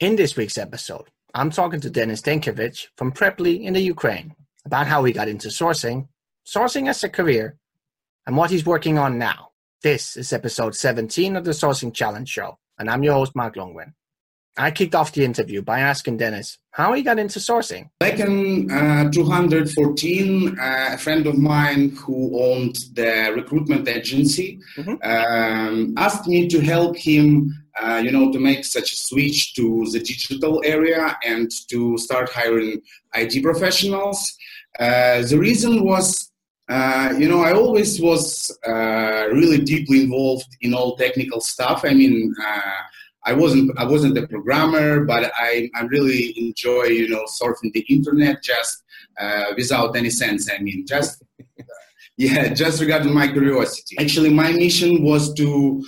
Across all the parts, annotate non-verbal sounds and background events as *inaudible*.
In this week's episode, I'm talking to Denis Dinkevich from Preply in the Ukraine about how he got into sourcing, sourcing as a career, and what he's working on now. This is episode 17 of the Sourcing Challenge Show, and I'm your host, Mark Longwin. I kicked off the interview by asking Denis how he got into sourcing. Back in uh, 2014, uh, a friend of mine who owned the recruitment agency mm-hmm. um, asked me to help him, uh, you know, to make such a switch to the digital area and to start hiring IT professionals. Uh, the reason was uh, you know, I always was uh, really deeply involved in all technical stuff. I mean, uh, I wasn't I wasn't a programmer, but I, I really enjoy you know surfing the internet just without any sense. I mean, just *laughs* yeah, just regarding my curiosity. Actually, my mission was to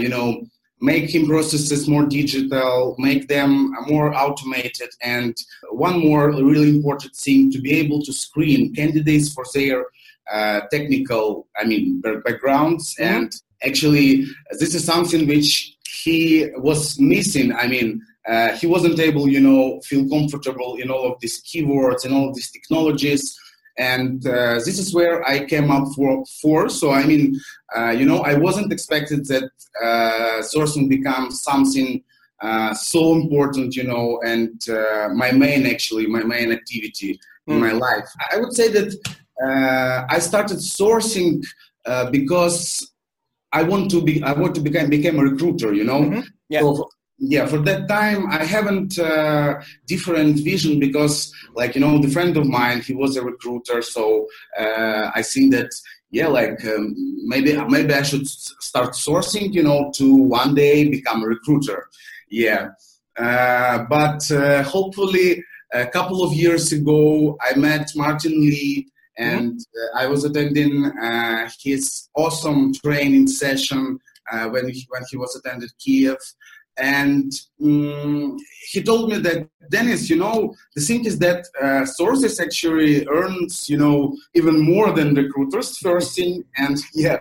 you know making processes more digital, make them more automated, and one more really important thing to be able to screen candidates for their uh, technical, I mean, backgrounds. Mm-hmm. and actually this is something which he was missing. I mean uh, he wasn't able you know feel comfortable in all of these keywords and all of these technologies and uh, this is where i came up for, for. so i mean uh, you know i wasn't expected that uh, sourcing becomes something uh, so important you know and uh, my main actually my main activity mm. in hmm. my life i would say that i started sourcing because I want to be I want to become become a recruiter. You know. Mm-hmm. Yeah. So, yeah, for that time I haven't uh, different vision because, like you know, the friend of mine he was a recruiter, so uh, I think that yeah, like um, maybe maybe I should start sourcing, you know, to one day become a recruiter. Yeah, uh, but uh, hopefully a couple of years ago I met Martin Lee and uh, I was attending uh, his awesome training session when he, when he was attending Kiev, and um, he told me that Denis, you know, the thing is that uh, sources actually earns, you know, even more than recruiters. First thing, and *laughs* yeah,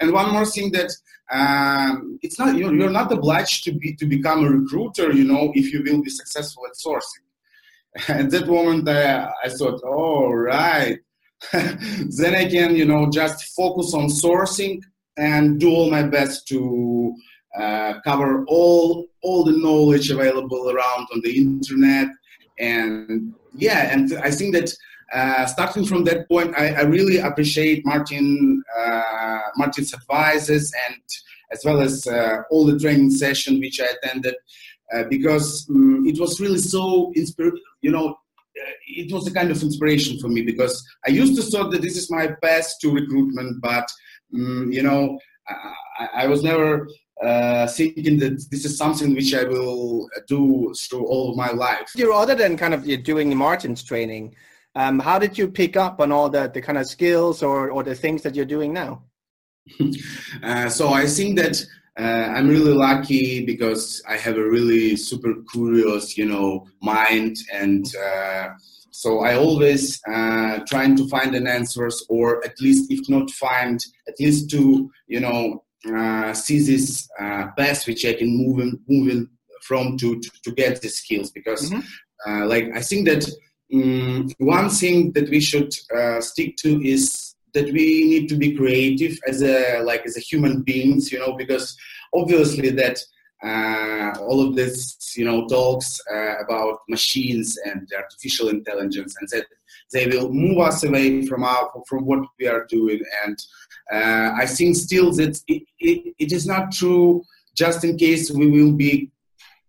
and one more thing that um, it's not you're, you're not obliged to be to become a recruiter, you know, if you will be successful at sourcing. *laughs* At that moment, I, I thought, oh right, *laughs* then I can, you know, just focus on sourcing and do all my best to uh, cover all all the knowledge available around on the internet. And yeah, and I think that uh, starting from that point, I, I really appreciate Martin uh, Martin's advices and as well as uh, all the training session which I attended. Uh, because um, it was really so inspir- you know it was a kind of inspiration for me because I used to thought that this is my path to recruitment, but um, you know, I, I was never uh, thinking that this is something which I will do through all of my life. You're other than kind of you're doing Martin's training. Um, how did you pick up on all the, the kind of skills or, or the things that you're doing now? *laughs* uh, so I think that uh, I'm really lucky because I have a really super curious, you know, mind, and uh, so I always uh, trying to find an answers, or at least if not find, at least to you know uh, see this uh, path which I can move in, move in from to, to, to get the skills because, mm-hmm. Uh, like I think that um, one thing that we should stick to is that we need to be creative as a like as a human beings you know because obviously that uh, all of this you know talks uh, about machines and artificial intelligence and that they will move us away from our from what we are doing. And uh, i think still that it, it, it is not true. Just in case we will be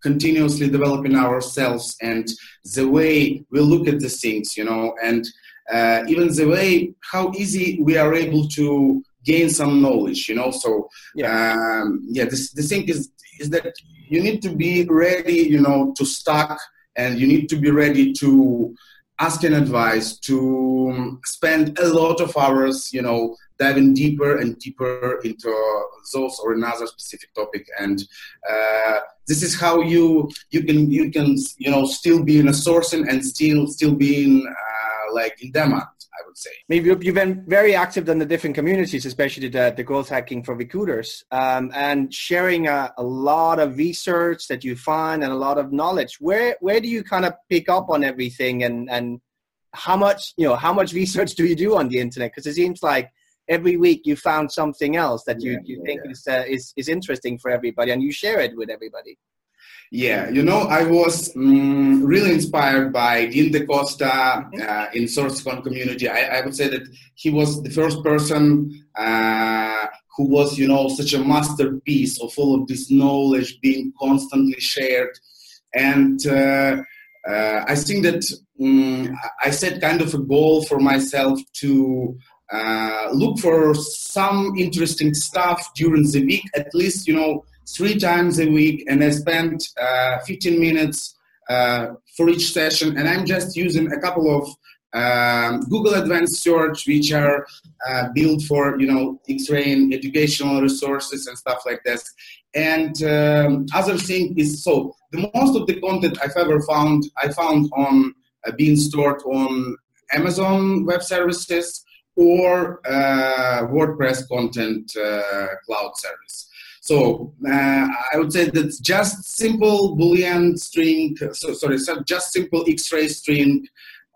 continuously developing ourselves and the way we look at the things you know. And uh, even the way how easy we are able to gain some knowledge you know. So yeah, um, yeah this, the thing is is that you need to be ready you know to stock and you need to be ready to ask an advice to spend a lot of hours you know diving deeper and deeper into those or another specific topic and uh, this is how you you can you can you know still be in a sourcing and still still being uh, like in demand. I would say. Maybe you've been very active in the different communities, especially the, the growth hacking for recruiters, um, and sharing a, a, lot of research that you find and a lot of knowledge. Where where do you kind of pick up on everything, and and how much you know how much research do you do on the internet? Because it seems like every week you found something else that you, yeah, you think yeah. is, uh, is is interesting for everybody, and you share it with everybody. Yeah, you know, I was um, really inspired by Dean DaCosta uh, in SourceCon community. I, I, would say that he was the first person uh, who was, you know, such a masterpiece of all of this knowledge being constantly shared. And uh, uh I think that um, I set kind of a goal for myself to uh, look for some interesting stuff during the week, at least, you know, three times a week, and I spend uh, 15 minutes uh, for each session, and I'm just using a couple of um, Google Advanced Search, which are uh, built for you know X-ray educational resources and stuff like this. And um, other thing is so the most of the content I've ever found I found on uh, being stored on Amazon Web Services or uh, WordPress content uh, cloud service. So uh, I would say that just simple Boolean string, so, sorry, so just simple X-ray string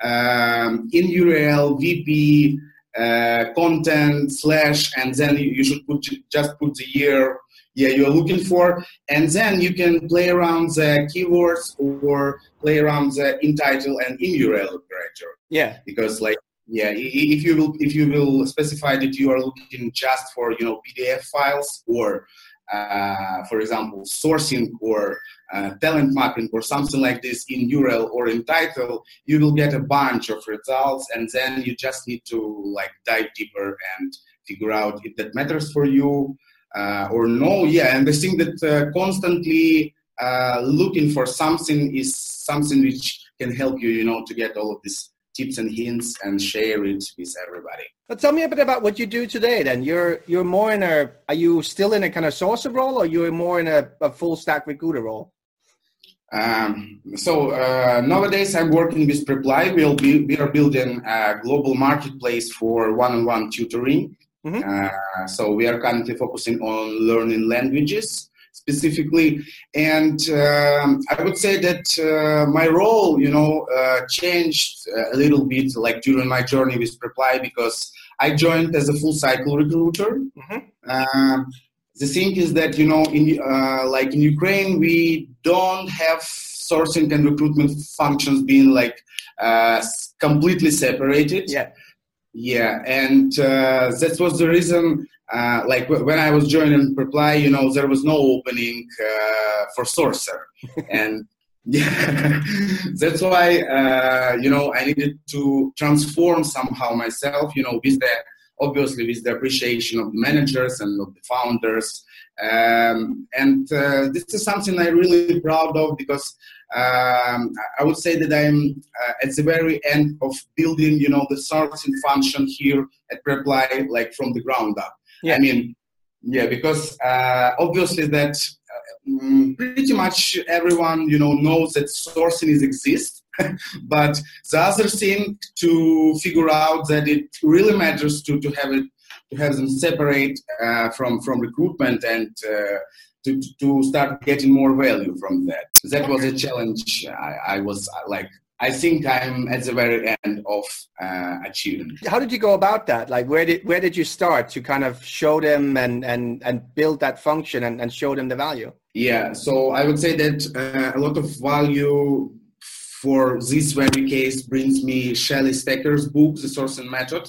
um, in URL, WP, uh, content, slash, and then you should put just put the year yeah you're looking for, and then you can play around the keywords or play around the in title and in URL operator. Yeah, because like yeah if you will if you will specify that you are looking just for you know pdf files or uh, for example, sourcing or uh, talent mapping or something like this in URL or in title, you will get a bunch of results, and then you just need to like dive deeper and figure out if that matters for you uh, or no. Yeah, and I think that uh, constantly uh, looking for something is something which can help you, you know, to get all of this tips and hints and share it with everybody. But tell me a bit about what you do today. Then you're you're more in a are you still in a kind of sourcer role, or you're more in a, a full stack recruiter role? Um, so uh, nowadays I'm working with Preply. We'll be, we are building a global marketplace for one-on-one tutoring. Mm-hmm. Uh, so we are currently focusing on learning languages specifically. And um, I would say that uh, my role, you know, uh, changed a little bit like during my journey with Preply because I joined as a full cycle recruiter. Mm-hmm. Um, the thing is that you know, in uh, like in Ukraine, we don't have sourcing and recruitment functions being like uh, completely separated. Yeah. Yeah, and uh, that was the reason uh, like when I was joining Preply, you know, there was no opening uh, for Sourcer, *laughs* and yeah, *laughs* that's why uh, you know I needed to transform somehow myself, you know, with the obviously with the appreciation of the managers and of the founders, um, and uh, this is something I'm really proud of because um, I would say that I'm uh, at the very end of building, you know, the sourcing function here at Preply, like from the ground up. Yeah. I mean, yeah, because uh, obviously that um, pretty much everyone you know knows that sourcing is exist, *laughs* but the other thing to figure out that it really matters to to have it to have them separate uh, from from recruitment and. Uh, to, to start getting more value from that. That was a challenge I, I was like I think I'm at the very end of uh, achieving. How did you go about that? Like, where did where did you start to kind of show them and and and build that function and, and show them the value? Yeah, so I would say that uh, a lot of value for this very case brings me Shally Steckerl's book, The Source and Method,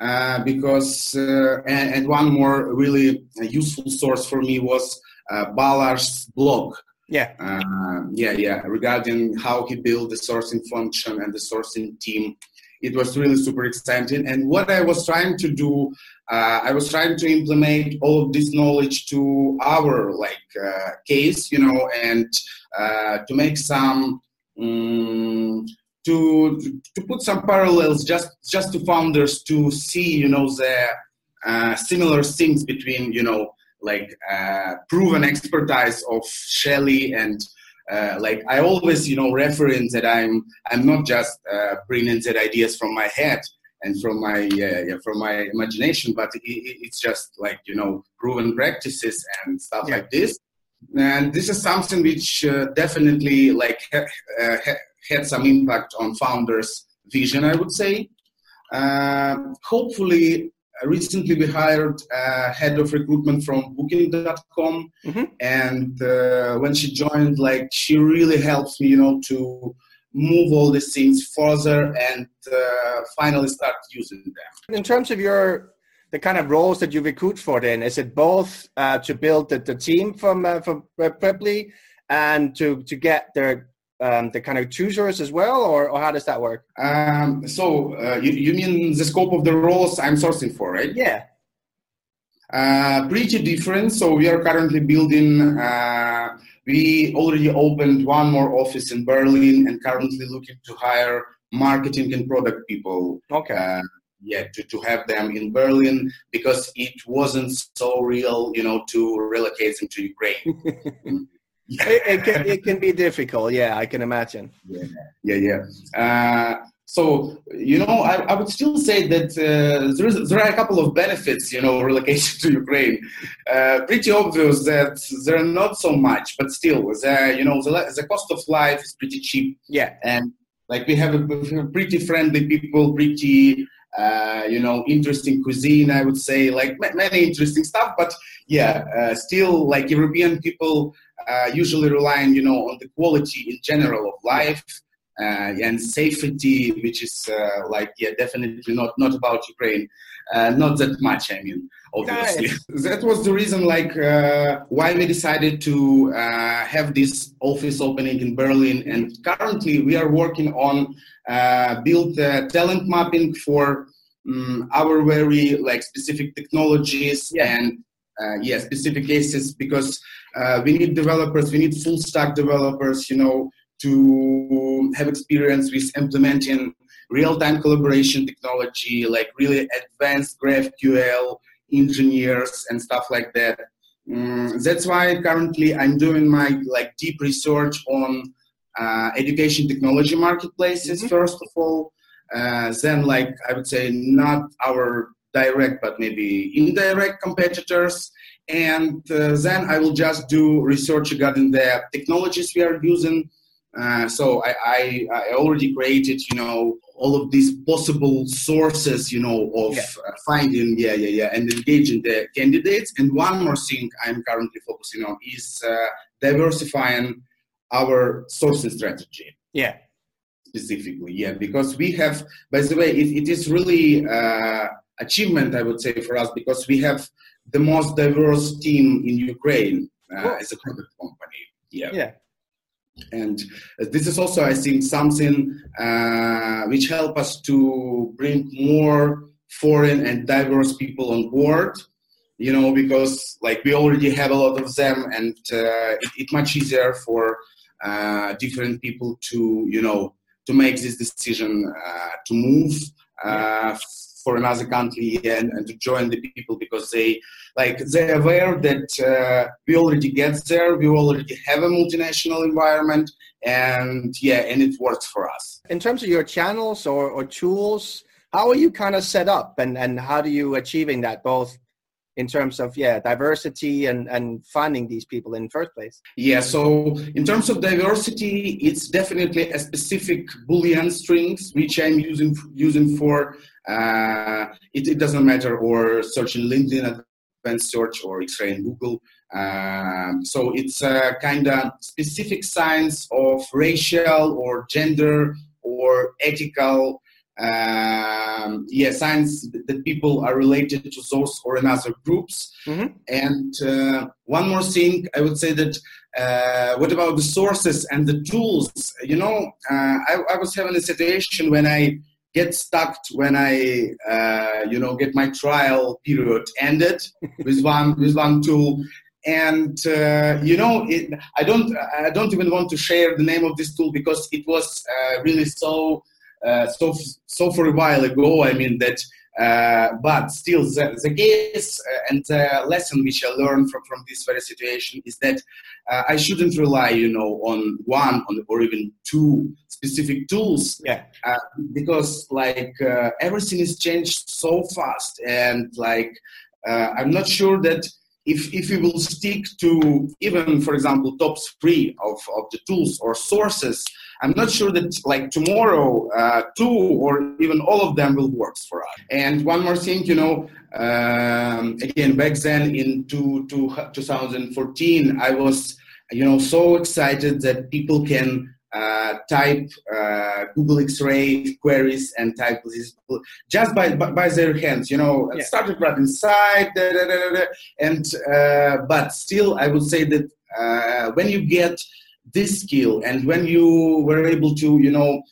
uh, because uh, and, and, one more really useful source for me was uh, Balazs's blog yeah. Uh, yeah, yeah. Regarding how he built the sourcing function and the sourcing team, it was really super exciting. And what I was trying to do, uh, I was trying to implement all of this knowledge to our like uh, case, you know, and uh, to make some. Um, to to put some parallels just just to founders to see you know the uh, similar things between you know like uh, proven expertise of Shally and uh, like I always you know reference that I'm I'm not just uh, bringing that ideas from my head and from my yeah, from my imagination, but it, it's just like you know proven practices and stuff yeah. like this. And this is something which uh, definitely like uh, had some impact on founders' vision, I would say. Uh, hopefully, recently we hired a head of recruitment from Booking.com, mm-hmm. and uh, when she joined, like she really helped me, you know, to move all these things further and uh, finally start using them. In terms of your the kind of roles that you recruit for, then is it both uh, to build the, the team from uh, from Preply and to to get their um, the kind of choosers as well, or, or how does that work? Um, so uh, you, you mean the scope of the roles I'm sourcing for, right? Yeah. Uh, pretty different. So we are currently building. Uh, we already opened one more office in Berlin, and currently looking to hire marketing and product people. Okay. Uh, yeah, to, to have them in Berlin because it wasn't so real, you know, to relocate them to Ukraine. *laughs* it, it, can, it can be difficult. Yeah, I can imagine. Yeah, yeah, yeah. Uh, so you know, I, I would still say that uh, there is there are a couple of benefits. You know, *laughs* relocation to Ukraine. Uh, pretty obvious that there are not so much, but still, the you know the, the cost of life is pretty cheap. Yeah, and like we have, a, pretty friendly people, pretty uh, you know, interesting cuisine, I would say, like many interesting stuff. But yeah, uh, still, like European people uh, usually relying, you know, on the quality in general of life uh, and safety, which is uh, like, yeah, definitely not not about Ukraine, uh, not that much. I mean, obviously, *laughs* that was the reason, like, uh, why we decided to uh, have this office opening in Berlin. And currently, we are working on build talent mapping for um, our very like specific technologies yeah. and uh, yeah, specific cases because uh, we need developers, we need full stack developers, you know, to have experience with implementing real-time collaboration technology, like really advanced GraphQL engineers and stuff like that. Um, that's why currently I'm doing my like deep research on uh, education technology marketplaces mm-hmm. first of all. Uh, then like I would say not our direct but maybe indirect competitors and uh, then I will just do research regarding the technologies we are using. Uh, so I, I, I, already created, you know, all of these possible sources, you know, of yeah. uh, finding, yeah, yeah, yeah, and engaging the candidates. And one more thing I'm currently focusing on is uh, diversifying our sourcing strategy. Yeah. Specifically, yeah, because we have, by the way, it, it is really uh, achievement, I would say, for us because we have the most diverse team in Ukraine uh, as a product company. Yeah. Yeah. And this is also, I think, something uh, which help us to bring more foreign and diverse people on board. You know, because like we already have a lot of them, and uh, it's it much easier for uh, different people to, you know, to make this decision uh, to move. For another country and, and to join the people because they like they're aware that uh, we already get there we already have a multinational environment and yeah and it works for us. In terms of your channels or, or tools how are you kind of set up and, and how do you achieving that both in terms of yeah diversity and and finding these people in first place. Yeah so in terms of diversity it's definitely a specific boolean strings which i'm using using for uh, it, it doesn't matter or searching linkedin advanced search or x-ray in google. Um, so it's a kind of specific signs of racial or gender or ethical um, yeah, signs that people are related to those or another groups. Mm-hmm. And uh, one more thing, I would say that uh, what about the sources and the tools? You know, uh, I, I, was having a situation when I get stuck when I, uh, you know, get my trial period ended *laughs* with one with one tool. And uh, you know, it, I don't, I don't even want to share the name of this tool because it was uh, really so uh, so so for a while ago, I mean that Uh, but still, the, the case uh, and the lesson which I learned from, from this very situation is that uh, I shouldn't rely, you know, on one on, or even two specific tools. Yeah. Uh, because like uh, everything is changed so fast, and like uh, I'm not sure that if, if we will stick to even, for example, top three of, of the tools or sources, I'm not sure that like tomorrow, uh, two or even all of them will work for us. And one more thing, you know, um, again, back then in two, two, 2014, I was, you know, so excited that people can uh, type uh, Google X-ray queries and type this just by, by, by their hands. You know, yeah. started right inside, da, da, da, and uh, but still, I would say that uh, when you get this skill and when you were able to, you know.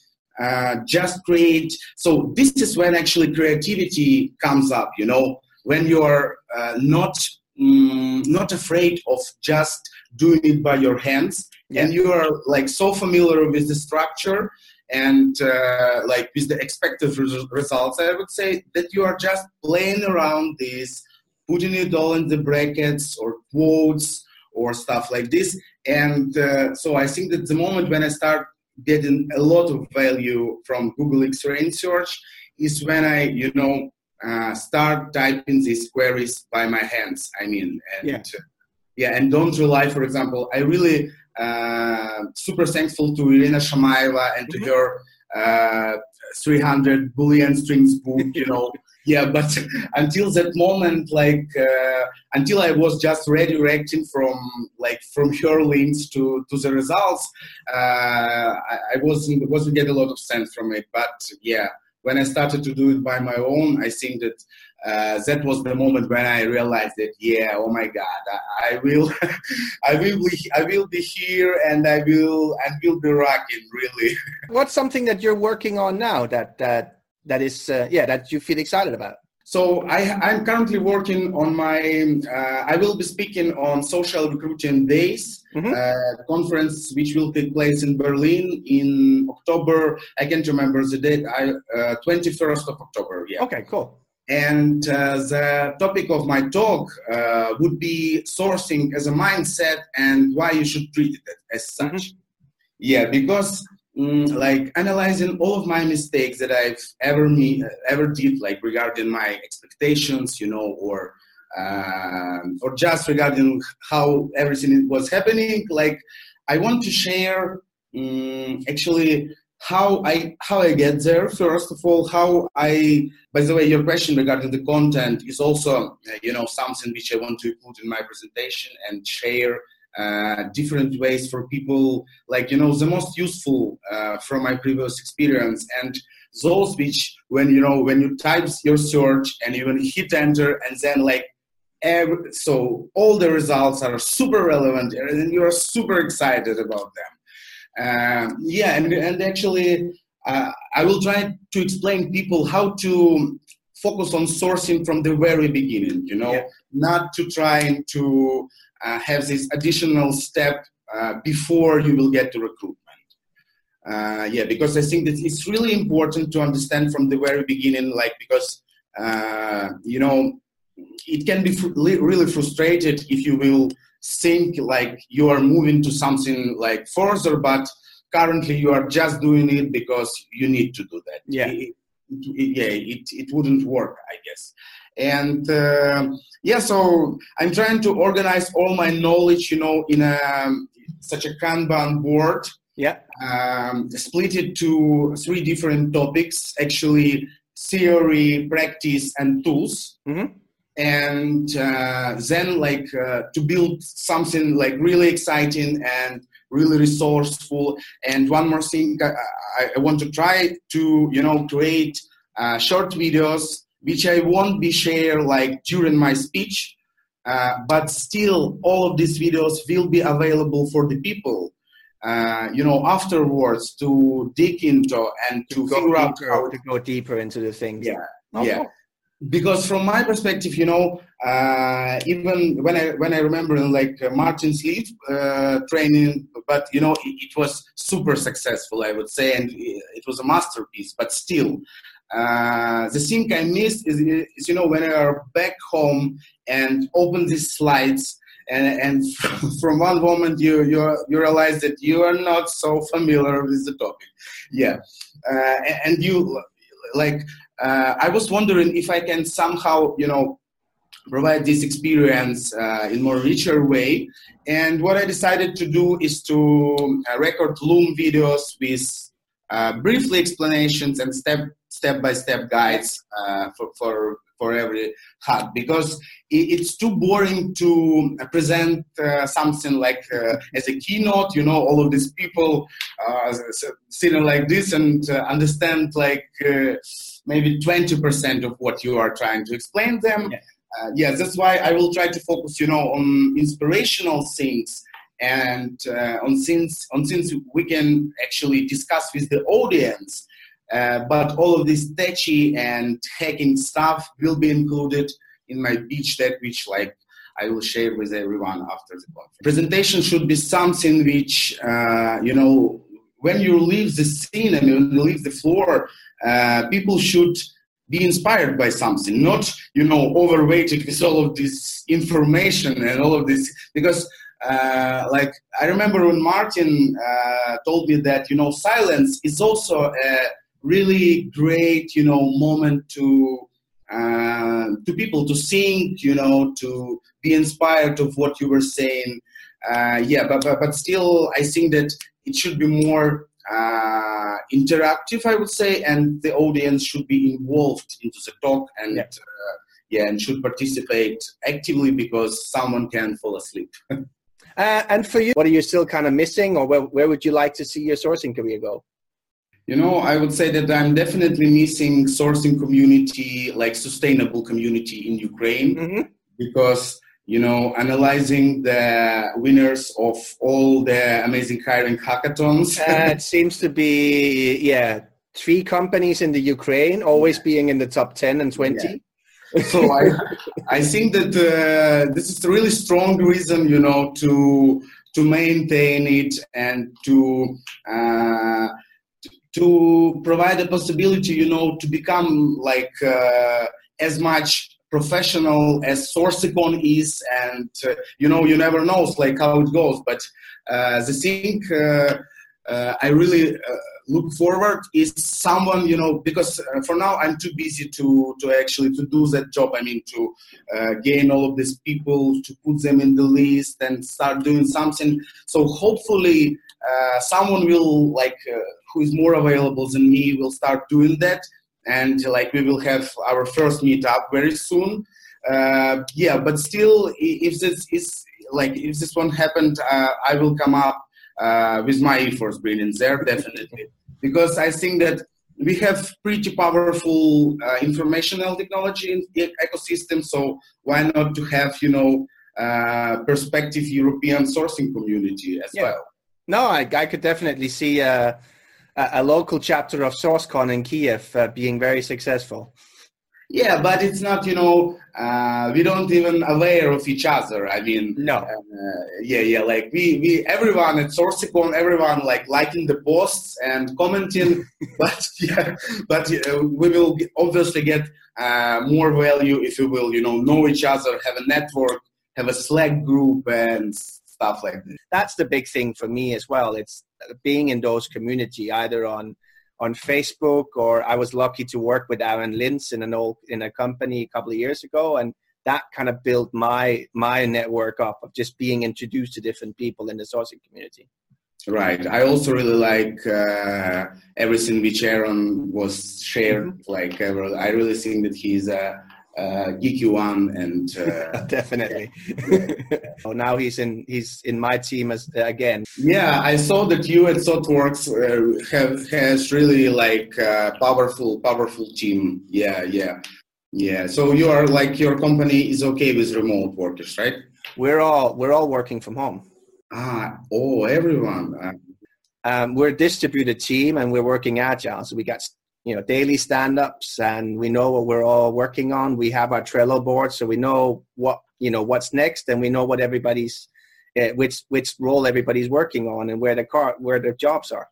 Uh, just create so this is when actually creativity comes up you know when you're uh, not mm, not afraid of just doing it by your hands and you are like so familiar with the structure and uh, like with the expected results i would say that you are just playing around this putting it all in the brackets or quotes or stuff like this. And uh, so i think that the moment when i start getting a lot of value from google x-ray search is when i you know uh, start typing these queries by my hands i mean. And yeah. yeah and don't rely for example i really uh, super thankful to Irina Shamaeva and to mm-hmm. her uh, 300 Boolean strings book, you know. *laughs* yeah, but until that moment, like uh, until I was just redirecting from like from her links to to the results, uh, I, I wasn't wasn't get a lot of sense from it. But yeah, when I started to do it by my own, I think that uh, that was the moment when I realized that yeah, oh my God, I, I will, *laughs* I will be, I will be here, and I will, and will be rocking really. What's something that you're working on now that that that is uh, yeah that you feel excited about? So I, am currently working on my. Uh, I will be speaking on social recruiting days mm-hmm. uh, conference, which will take place in Berlin in October. I can't remember the date. I uh, 21st of October. Yeah. Okay. Cool. And uh, the topic of my talk uh, would be sourcing as a mindset and why you should treat it as such. Mm-hmm. Yeah, because mm, like analyzing all of my mistakes that I've ever me ever did, like regarding my expectations, you know, or um, or just regarding how everything was happening. Like I want to share um, actually how I how I get there. First of all, how I. By the way, your question regarding the content is also you know something which I want to put in my presentation and share uh, different ways for people. Like you know the most useful uh, from my previous experience and those which when you know when you type your search and you hit enter and then like every, so all the results are super relevant and you are super excited about them um, yeah, and, and actually, uh, I will try to explain people how to focus on sourcing from the very beginning. You know, yeah. not to try to uh, have this additional step uh, before you will get to recruitment. Uh, yeah, because I think that it's really important to understand from the very beginning, like because uh, you know it can be fr- really frustrated if you will think like you are moving to something like further, but currently you are just doing it because you need to do that. Yeah. It, it, yeah, it, it wouldn't work, I guess. And uh, yeah, so I'm trying to organize all my knowledge, you know, in a such a Kanban board. Yeah. Um, split it to three different topics, actually theory, practice, and tools. Mm-hmm and uh, then like uh, to build something like really exciting and really resourceful and one more thing i, I want to try to you know create uh, short videos which i won't be share like during my speech uh, but still all of these videos will be available for the people uh, you know afterwards to dig into and to, to figure out how to go deeper into the things. Yeah. Oh, yeah. because from my perspective, you know, uh, even when I when I remember like uh, Martin Sleeve uh, training, but you know, it, it, was super successful, I would say, and it was a masterpiece. But still, uh, the thing I missed is, is, you know, when you are back home and open these slides, and, and *laughs* from one moment you, you you realize that you are not so familiar with the topic. Yeah, uh, and you like. Uh, I was wondering if I can somehow, you know, provide this experience uh, in more richer way. And what I decided to do is to uh, record Loom videos with uh, briefly explanations and step step by step guides uh, for, for for every hut because it's too boring to present uh, something like uh, as a keynote you know all of these people uh, sitting like this and uh, understand like uh, maybe 20% of what you are trying to explain them yeah. Uh, yeah that's why i will try to focus you know on inspirational things and on things on things we can actually discuss with the audience uh, but all of this techy and hacking stuff will be included in my pitch deck, which like I will share with everyone after the conference. Presentation should be something which, uh, you know, when you leave the scene and you leave the floor, uh, people should be inspired by something, not, you know, overweighted with all of this information and all of this, because uh, like I remember when Martin uh, told me that, you know, silence is also a really great, you know, moment to uh, to people to think, you know, to be inspired of what you were saying. Uh, yeah, but, but but still, I think that it should be more uh, interactive, I would say, and the audience should be involved into the talk and yeah. Uh, yeah, and should participate actively because someone can fall asleep. *laughs* uh, and for you, what are you still kind of missing, or where, where would you like to see your sourcing career go? You know, I would say that I'm definitely missing sourcing community, like sustainable community in Ukraine, mm-hmm. because you know, analyzing the winners of all the amazing hiring hackathons. uh, it *laughs* seems to be, yeah, three companies in the Ukraine always being in the top 10 and 20. Yeah. so I, I think that uh, this is a really strong reason, you know, to to maintain it and to uh, to provide a possibility, you know, to become like uh, as much professional as SourceCon is, and uh, you know, you never know like how it goes. But uh, the thing uh, uh, I really uh, look forward is someone, you know, because for now I'm too busy to to actually to do that job. I mean, to gain all of these people, to put them in the list, and start doing something. So hopefully, someone will like who is more available than me will start doing that and like we will have our first meetup very soon uh, yeah but still if this is like if this one happened uh, i will come up uh, with my efforts brilliance there definitely because i think that we have pretty powerful uh, informational technology in the ecosystem so why not to have you know uh, perspective european sourcing community as yeah. well no I, I could definitely see uh, a, local chapter of SourceCon in Kiev uh, being very successful. Yeah, but it's not, you know, uh, we don't even aware of each other. I mean, no. Uh, yeah, yeah, like we, we, everyone at SourceCon, everyone like liking the posts and commenting, *laughs* but yeah, but uh, we will obviously get uh, more value if we will, you know, know each other, have a network, have a Slack group, and stuff like this. That's the big thing for me as well. It's being in those community either on on Facebook or I was lucky to work with Aaron Lintz in an old in a company a couple of years ago and that kind of built my my network up of just being introduced to different people in the sourcing community. Right. I also really like uh, everything which Aaron was shared. Mm-hmm. Like I really think that he's a uh, geeky one and uh, *laughs* definitely. *laughs* Oh now he's in he's in my team as again. Yeah i saw that you at thoughtworks uh, have has really like uh, powerful powerful team. Yeah yeah. Yeah so you are like your company is okay with remote workers right? We're all we're all working from home. Ah oh everyone. Uh, um, we're a distributed team and we're working agile so we got you know daily stand-ups and we know what we're all working on we have our trello board so we know what you know what's next and we know what everybody's uh, which which role everybody's working on and where the car where their jobs are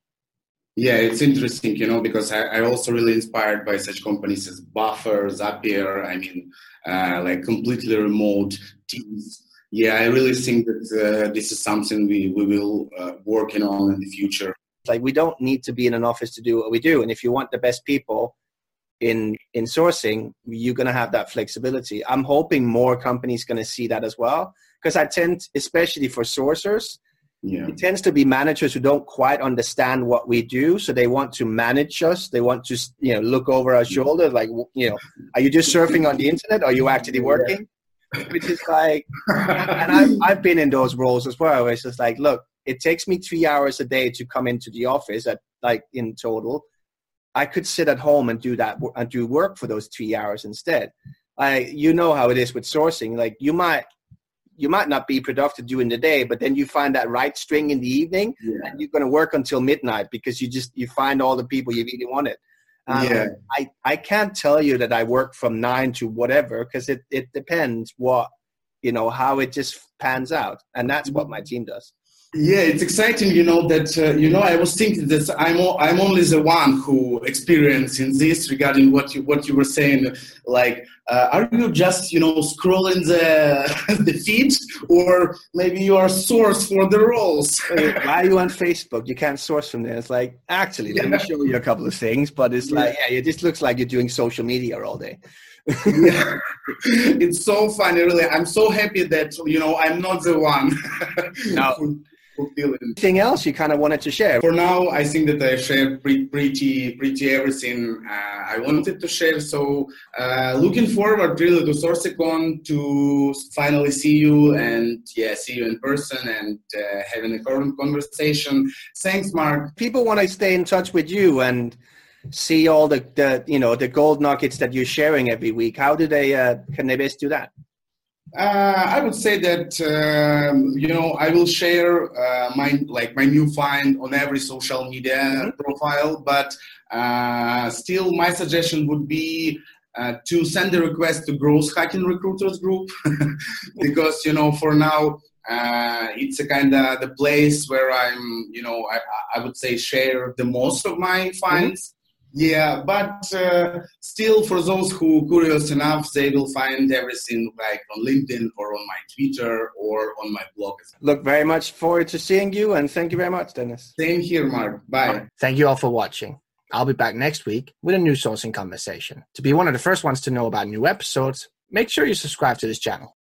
Yeah, it's interesting, you know, because I, I also really inspired by such companies as Buffer, Zapier. I mean, uh, like completely remote teams. Yeah, I really think that uh, this is something we we will uh, working on in the future. Like we don't need to be in an office to do what we do, and if you want the best people in in sourcing, you're going to have that flexibility. I'm hoping more companies going to see that as well, because I tend, especially for sourcers, yeah. it tends to be managers who don't quite understand what we do so they want to manage us they want to you know look over our shoulder like you know are you just surfing on the internet or are you actually working yeah. which is like and I've, I've been in those roles as well where it's just like look it takes me three hours a day to come into the office at like in total i could sit at home and do that and do work for those three hours instead I, you know how it is with sourcing like you might you might not be productive during the day, but then you find that right string in the evening, yeah. and you're going to work until midnight because you just you find all the people you really wanted. Um, yeah. I, I can't tell you that I work from nine to whatever because it, it depends what you know how it just pans out, and that's what my team does. Yeah, it's exciting, you know, that, uh, you know, I was thinking that I'm, o- I'm only the one who experiencing this regarding what you, what you were saying. Like, uh, are you just, you know, scrolling the, *laughs* the feed or maybe you are source for the roles? Why are you on Facebook? You can't source from there. It's like, actually, let me show you a couple of things, but it's like, yeah, it just looks like you're doing social media all day. yeah. *laughs* It's so funny, really. I'm so happy that, you know, I'm not the one. *laughs* no Anything else you kind of wanted to share? For now, I think that I shared pretty, pretty, pretty everything uh, I wanted to share. So, uh, looking forward really to SourceCon to finally see you and yeah, see you in person and uh, having a current conversation. Thanks, Mark. People want to stay in touch with you and see all the, the you know the gold nuggets that you're sharing every week. How do they uh, can they best do that? Uh, I would say that um, you know I will share uh, my like my new find on every social media mm-hmm. profile, but uh, still my suggestion would be uh, to send a request to Growth Hacking Recruiters group *laughs* because you know for now uh, it's a kind of the place where I'm you know I, I would say share the most of my finds. Mm-hmm yeah, but uh, still, for those who curious enough, they will find everything like on LinkedIn or on my Twitter or on my blog. Look very much forward to seeing you, and thank you very much, Denis. Same here, Mark. Bye. Thank you all for watching. I'll be back next week with a new sourcing conversation. To be one of the first ones to know about new episodes, make sure you subscribe to this channel.